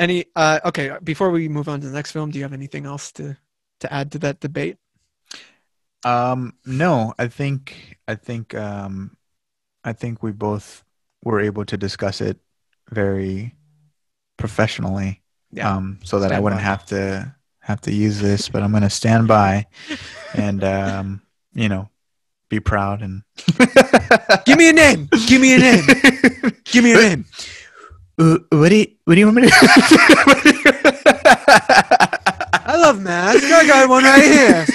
Any uh, okay, before we move on to the next film, do you have anything else to to add to that debate? Um, no, I think I think um, I think we both were able to discuss it very professionally. Yeah. Um, so that I wouldn't by. have to have to use this, but I'm gonna stand by and um, you know, be proud and Give me a name. Give me a name. Give me a name. Uh, what do you what do you want me to I love mask. I got one right here.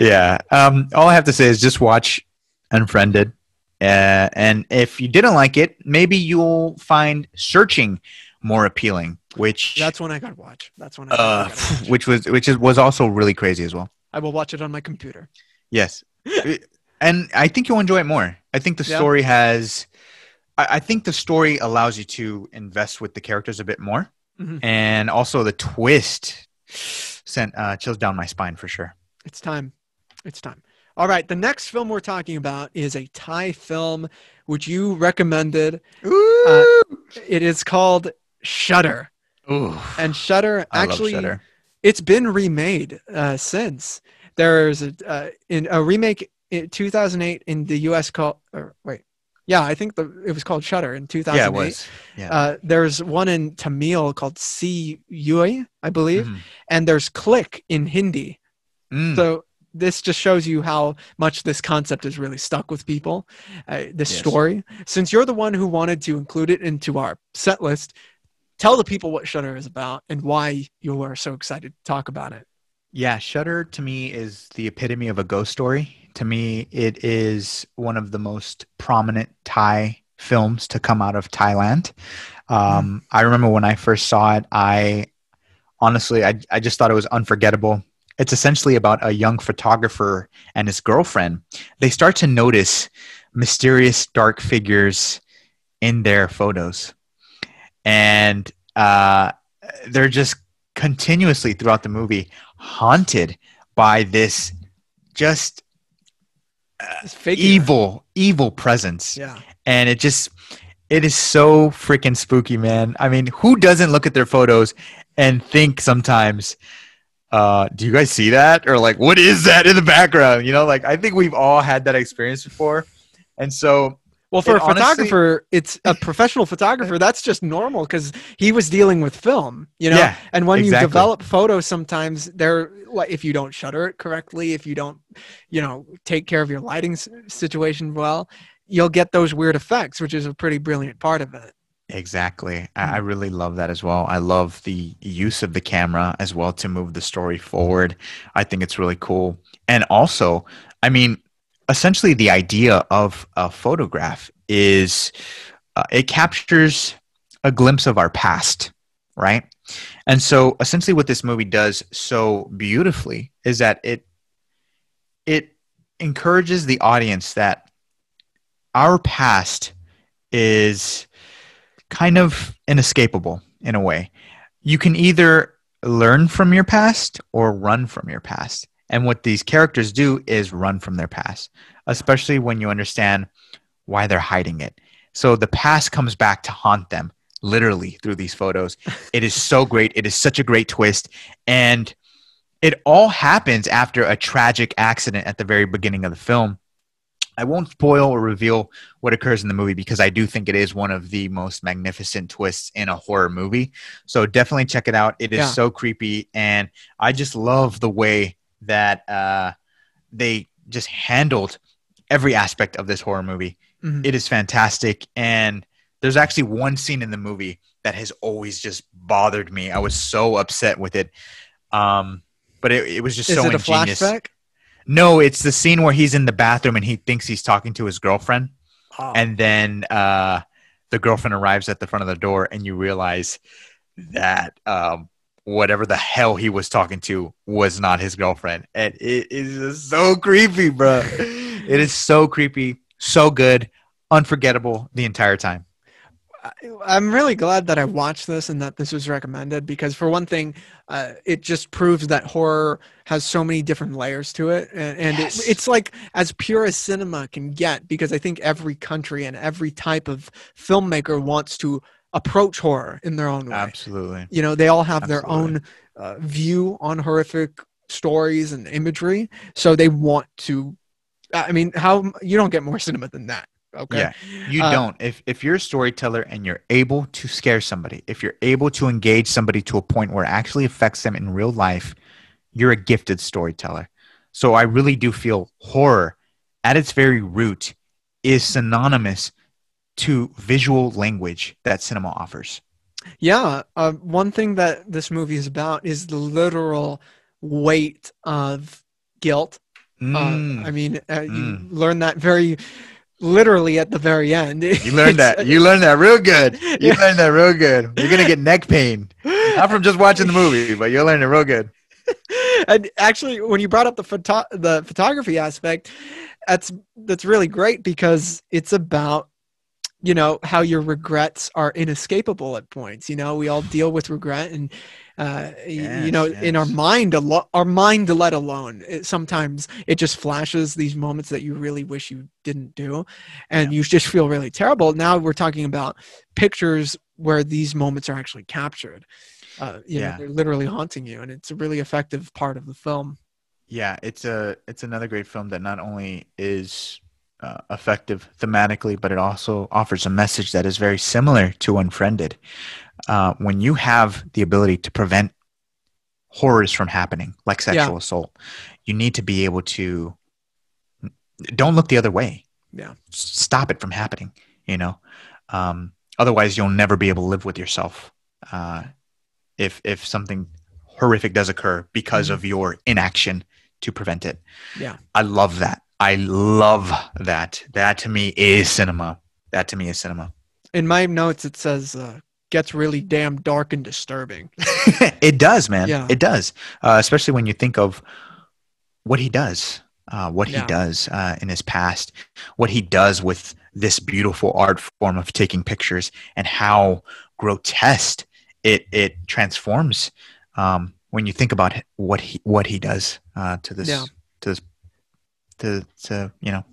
yeah. Um, all I have to say is just watch Unfriended. Uh, and if you didn't like it, maybe you'll find Searching more appealing, which That's when I gotta watch. That's when I uh, which was which is, was also really crazy as well. I will watch it on my computer. Yes, and I think you'll enjoy it more. I think the Yeah. story has. I, I think the story allows you to invest with the characters a bit more, Mhm. and also the twist sent uh, chills down my spine for sure. It's time. It's time. All right. The next film we're talking about is a Thai film, which you recommended. Ooh, It is called Shutter. Ooh. And Shutter actually, Shudder. it's been remade uh, since. There's a, uh, in a remake in 2008 in the U.S. called. Or wait, yeah, I think the it was called Shutter in 2008. Yeah, it was. Yeah. Uh, there's one in Tamil called Sivi, I believe, Mhm. and there's Click in Hindi. Mm. So this just shows you how much this concept is really stuck with people. Uh, this Yes. story, since you're the one who wanted to include it into our set list, tell the people what Shutter is about and why you are so excited to talk about it. Yeah, Shutter to me is the epitome of a ghost story. To me, it is one of the most prominent Thai films to come out of Thailand. Um, I remember when I first saw it, I honestly, I, I just thought it was unforgettable. It's essentially about a young photographer and his girlfriend. They start to notice mysterious dark figures in their photos. And uh, they're just continuously throughout the movie haunted by this just Evil evil presence. Yeah. and it just it is so freaking spooky man. I mean who doesn't look at their photos and think sometimes uh do you guys see that? Or like what is that in the background? You know like i think we've all had that experience before. And so Well, for It a honestly- photographer, it's a professional photographer. That's just normal because he was dealing with film, you know. Yeah, and when exactly. you develop photos, sometimes they're like if you don't shutter it correctly, if you don't, you know, take care of your lighting situation well, you'll get those weird effects, which is a pretty brilliant part of it. Exactly. I, I hmm. really love that as well. I love the use of the camera as well to move the story forward. I think it's really cool. And also, I mean, essentially, the idea of a photograph is uh, it captures a glimpse of our past, right? And so, essentially, what this movie does so beautifully is that it it encourages the audience that our past is kind of inescapable in a way. You can either learn from your past or run from your past. And what these characters do is run from their past, especially when you understand why they're hiding it. So the past comes back to haunt them literally through these photos. it is so great. It is such a great twist. And it all happens after a tragic accident at the very beginning of the film. I won't spoil or reveal what occurs in the movie because I do think it is one of the most magnificent twists in a horror movie. So definitely check it out. It is Yeah. so creepy, and I just love the way that uh, they just handled every aspect of this horror movie. Mhm. It is fantastic, and there's actually one scene in the movie that has always just bothered me. I was so upset with it, um, but it, it was just Is so it a ingenious. flashback? No, it's the scene where he's in the bathroom and he thinks he's talking to his girlfriend, Oh. and then uh, the girlfriend arrives at the front of the door, and you realize that um, whatever the hell he was talking to was not his girlfriend, and it is so creepy, bro. it is so creepy, so good, unforgettable the entire time. I'm really glad that I watched this and that this was recommended because, for one thing, uh, it just proves that horror has so many different layers to it, and, and Yes. it, it's like as pure as cinema can get. Because I think every country and every type of filmmaker wants to approach horror in their own way. Absolutely. You know, they all have their own uh, view on horrific stories and imagery, so they want to. I mean, how you don't get more cinema than that. Okay. Yeah. You Uh, don't. If if you're a storyteller and you're able to scare somebody, if you're able to engage somebody to a point where it actually affects them in real life, you're a gifted storyteller. So I really do feel horror at its very root is synonymous to visual language that cinema offers. Yeah, uh, one thing that this movie is about is the literal weight of guilt. Mm. Uh, I mean, uh, you Mm. learn that very literally at the very end. you learned that. You learned that real good. You Yeah. learned that real good. You're gonna get neck pain. Not from just watching the movie, but you'll learn it real good. and actually, when you brought up the photo- the photography aspect, that's that's really great because it's about you know how your regrets are inescapable at points. You know, we all deal with regret, and uh, y- you Yes, know, in our yes. mind, alo- our mind let alone, it, sometimes it just flashes these moments that you really wish you didn't do, and you just feel really terrible. Now we're talking about pictures where these moments are actually captured. Uh, you know, Yeah. they're literally haunting you, and it's a really effective part of the film. Yeah, it's a it's another great film that not only is uh, effective thematically, but it also offers a message that is very similar to Unfriended. Uh, when you have the ability to prevent horrors from happening, like sexual assault, you need to be able to don't look the other way. Yeah. Stop it from happening. You know, um, otherwise you'll never be able to live with yourself. Uh, if if something horrific does occur because Mhm. of your inaction to prevent it. Yeah. I love that. I love that. That to me is cinema. That to me is cinema. In my notes, it says uh, gets really damn dark and disturbing. it does, man. Yeah. It does. Uh, especially when you think of what he does, uh, what Yeah. he does uh, in his past, what he does with this beautiful art form of taking pictures, and how grotesque it it transforms um, when you think about what he what he does uh, to this Yeah. to this to to you know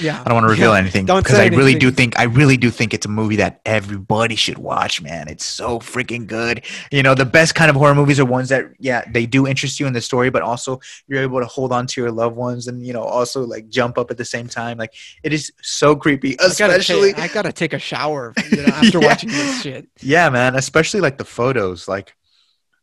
Yeah. I don't want to reveal Yeah. anything because I really do think I really do think it's a movie that everybody should watch, man. It's so freaking good. You know, the best kind of horror movies are ones that yeah, they do interest you in the story, but also you're able to hold on to your loved ones and you know, also like jump up at the same time. Like it is so creepy, I gotta, especially take, I gotta take a shower you know, after Yeah. watching this shit. yeah, man, especially like the photos, like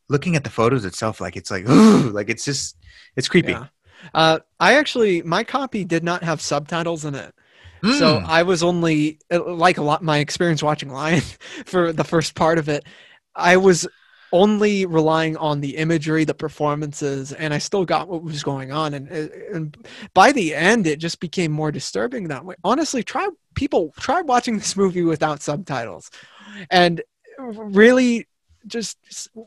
looking at the photos itself like it's like ooh, like it's just it's creepy. Yeah. Uh, I actually, my copy did not have subtitles in it. So Mm. I was only like a lot my experience watching Lion for the first part of it. I was only relying on the imagery, the performances, and I still got what was going on. And, and by the end, it just became more disturbing that way. Honestly, try people try watching this movie without subtitles, and really just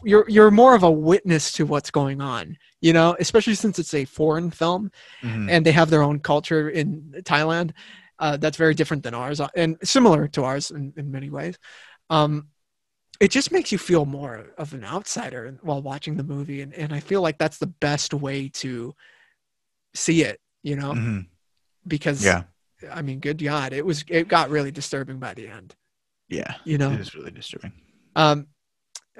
you're you're more of a witness to what's going on. You know, especially since it's a foreign film Mhm. and they have their own culture in Thailand. Uh, that's very different than ours uh, and similar to ours in, in many ways. Um, it just makes you feel more of an outsider while watching the movie. And, and I feel like that's the best way to see it, you know, Mhm. because Yeah. I mean, good God, it was, it got really disturbing by the end, Yeah. you know? It is really disturbing. Um,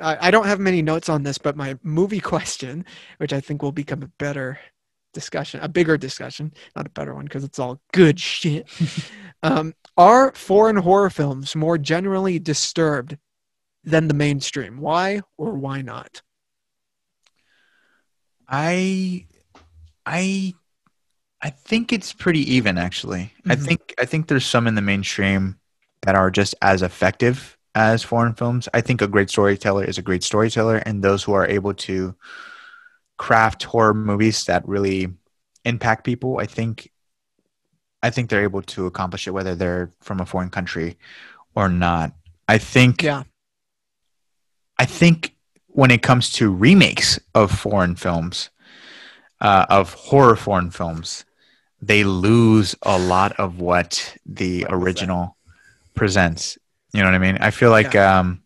I, I don't have many notes on this, but my movie question, which I think will become a better discussion, a bigger discussion, not a better one because it's all good shit. um, are foreign horror films more generally disturbed than the mainstream? Why or why not? I I I think it's pretty even actually. I Mhm. think I think there's some in the mainstream that are just as effective as foreign films. I think a great storyteller is a great storyteller and those who are able to craft horror movies that really impact people, I think I think they're able to accomplish it whether they're from a foreign country or not. I think Yeah, I think when it comes to remakes of foreign films, uh, of horror foreign films, they lose a lot of what the What original presents. You know what I mean? I feel like um,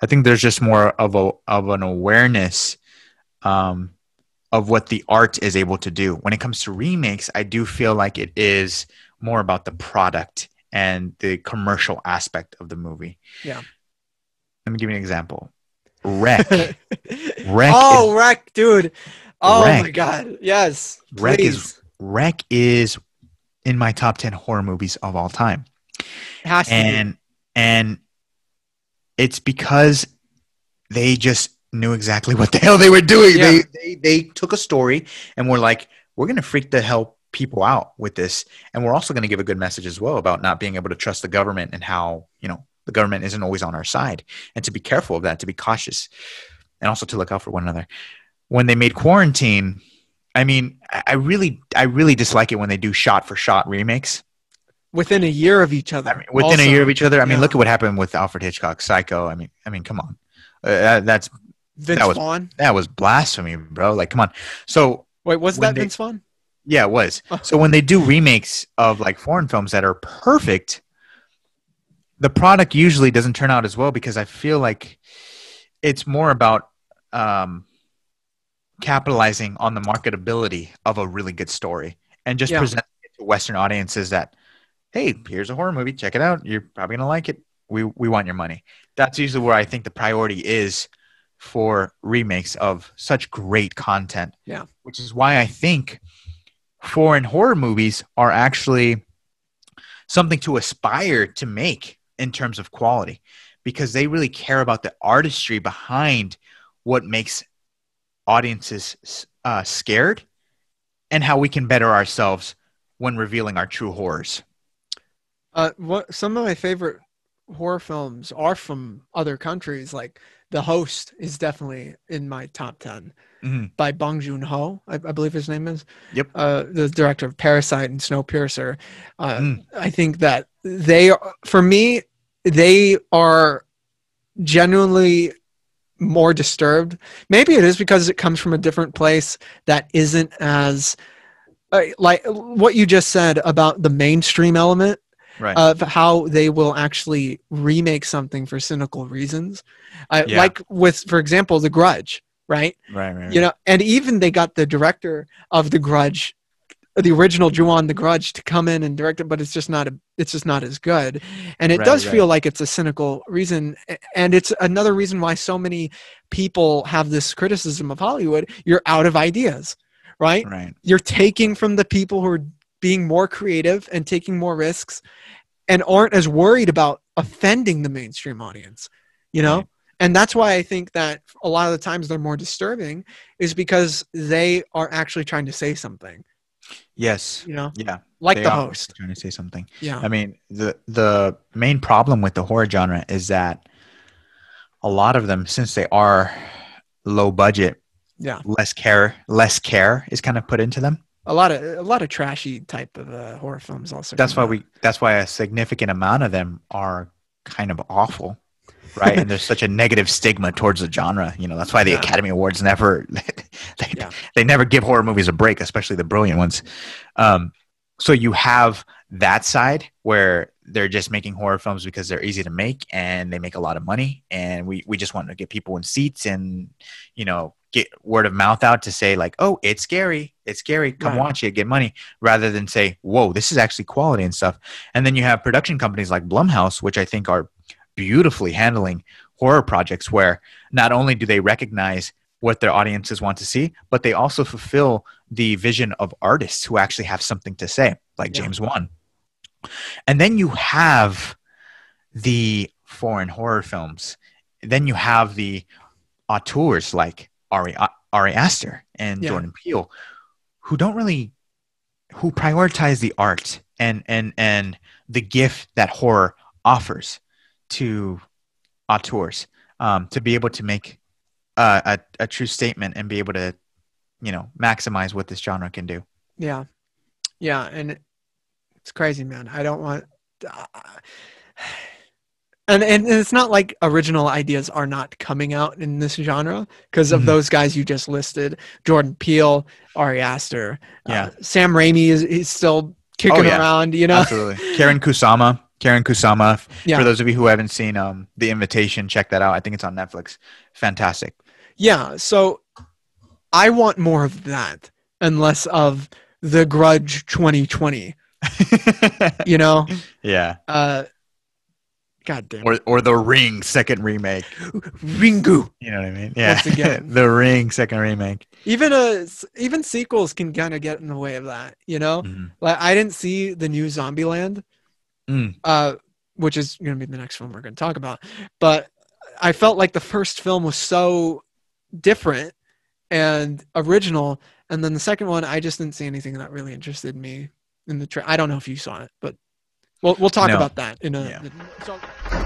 I think there's just more of a of an awareness um, of what the art is able to do. When it comes to remakes, I do feel like it is more about the product and the commercial aspect of the movie. Yeah. let me give you an example. REC. REC oh, REC, dude. Oh my god. Yes. REC is- please. REC is in my top 10 horror movies of all time. Has to be. And and it's because they just knew exactly what the hell they were doing. Yeah. They, they they took a story and were like, we're going to freak the hell people out with this and we're also going to give a good message as well about not being able to trust the government and how, you know, the government isn't always on our side and to be careful of that, to be cautious and also to look out for one another. When they made Quarantine, I mean, I I really I really dislike it when they do shot for shot remakes. Within a year of each other. I mean, within a year of each other. I mean, yeah. look at what happened with Alfred Hitchcock's Psycho. I mean, I mean, come on, uh, that, that's Vince that was- Vaughn. that was blasphemy, bro. Like, come on. So Wait, was that they- Vince Vaughn? yeah, it was. Oh. So when they do remakes of like foreign films that are perfect, the product usually doesn't turn out as well because I feel like it's more about um, capitalizing on the marketability of a really good story and just Yeah. presenting it to Western audiences that, hey, here's a horror movie, check it out. You're probably gonna like it. We we want your money. That's usually where I think the priority is for remakes of such great content. Yeah. Which is why I think foreign horror movies are actually something to aspire to make in terms of quality because they really care about the artistry behind what makes audiences uh, scared and how we can better ourselves when revealing our true horrors. Uh, what some of my favorite horror films are from other countries. Like The Host is definitely in my top ten Mhm. by Bong Joon Ho, I, I believe his name is. Yep. Uh, the director of Parasite and Snowpiercer. Uh, Mm. I think that they, are- for me, they are genuinely more disturbed. Maybe it is because it comes from a different place that isn't as uh, like what you just said about the mainstream element Right. of how they will actually remake something for cynical reasons. Uh, Yeah. Like with, for example, The Grudge, right? right, right, right. You know, and even they got the director of The Grudge, the original Ju-On The Grudge to come in and direct it, but it's just not a, it's just not as good. And it Right, does feel like it's a cynical reason, and it's another reason why so many people have this criticism of Hollywood. You're out of ideas, right? right. you're taking from the people who are being more creative and taking more risks and aren't as worried about offending the mainstream audience you know Right. and that's why i think that a lot of the times they're more disturbing is because they are actually trying to say something Yes. you know Yeah. like the host Trying to say something. yeah I mean, the the main problem with the horror genre is that a lot of them, since they are low budget, yeah less care, less care is kind of put into them. A lot of a lot of trashy type of uh, horror films also That's why out. we. That's why a significant amount of them are kind of awful, right? and there's such a negative stigma towards the genre. You know, that's why the Yeah. Academy Awards never they, Yeah. they never give horror movies a break, especially the brilliant ones. Um, so you have that side where they're just making horror films because they're easy to make and they make a lot of money, and we we just want to get people in seats and you know get word of mouth out to say like, oh, it's scary, it's scary, come Right. watch it, get money, rather than say, whoa, this is actually quality and stuff. And then you have production companies like Blumhouse, which I think are beautifully handling horror projects where not only do they recognize what their audiences want to see, but they also fulfill the vision of artists who actually have something to say, like Yeah. James Wan. And then you have the foreign horror films. Then you have the auteurs like Ari, Ari Aster and Yeah. Jordan Peele, who don't really, who prioritize the art and and and the gift that horror offers to auteurs um, to be able to make uh, a a true statement and be able to, you know, maximize what this genre can do. Yeah, yeah, and it's crazy, man. I don't want, and and it's not like original ideas are not coming out in this genre because of Mhm. those guys you just listed: Jordan Peele, Ari Aster, Yeah. uh, Sam Raimi is he's still kicking Oh, yeah. around. You know, Absolutely. Karyn Kusama. Karyn Kusama. Yeah. For those of you who haven't seen um, The Invitation, check that out. I think it's on Netflix. Fantastic. yeah. So I want more of that and less of the Grudge 2020. You know. yeah. uh God damn. Or or the Ring second remake. Ringu. You know what I mean? Yeah. Once again. the Ring second remake. Even a even sequels can kind of get in the way of that. You know, Mhm. like I didn't see the new Zombieland, Mm. uh, which is going to be the next film we're going to talk about. But I felt like the first film was so different and original, and then the second one, I just didn't see anything that really interested me in the. Tra- I don't know if you saw it, but we'll we'll talk No. about that in a. Yeah. so-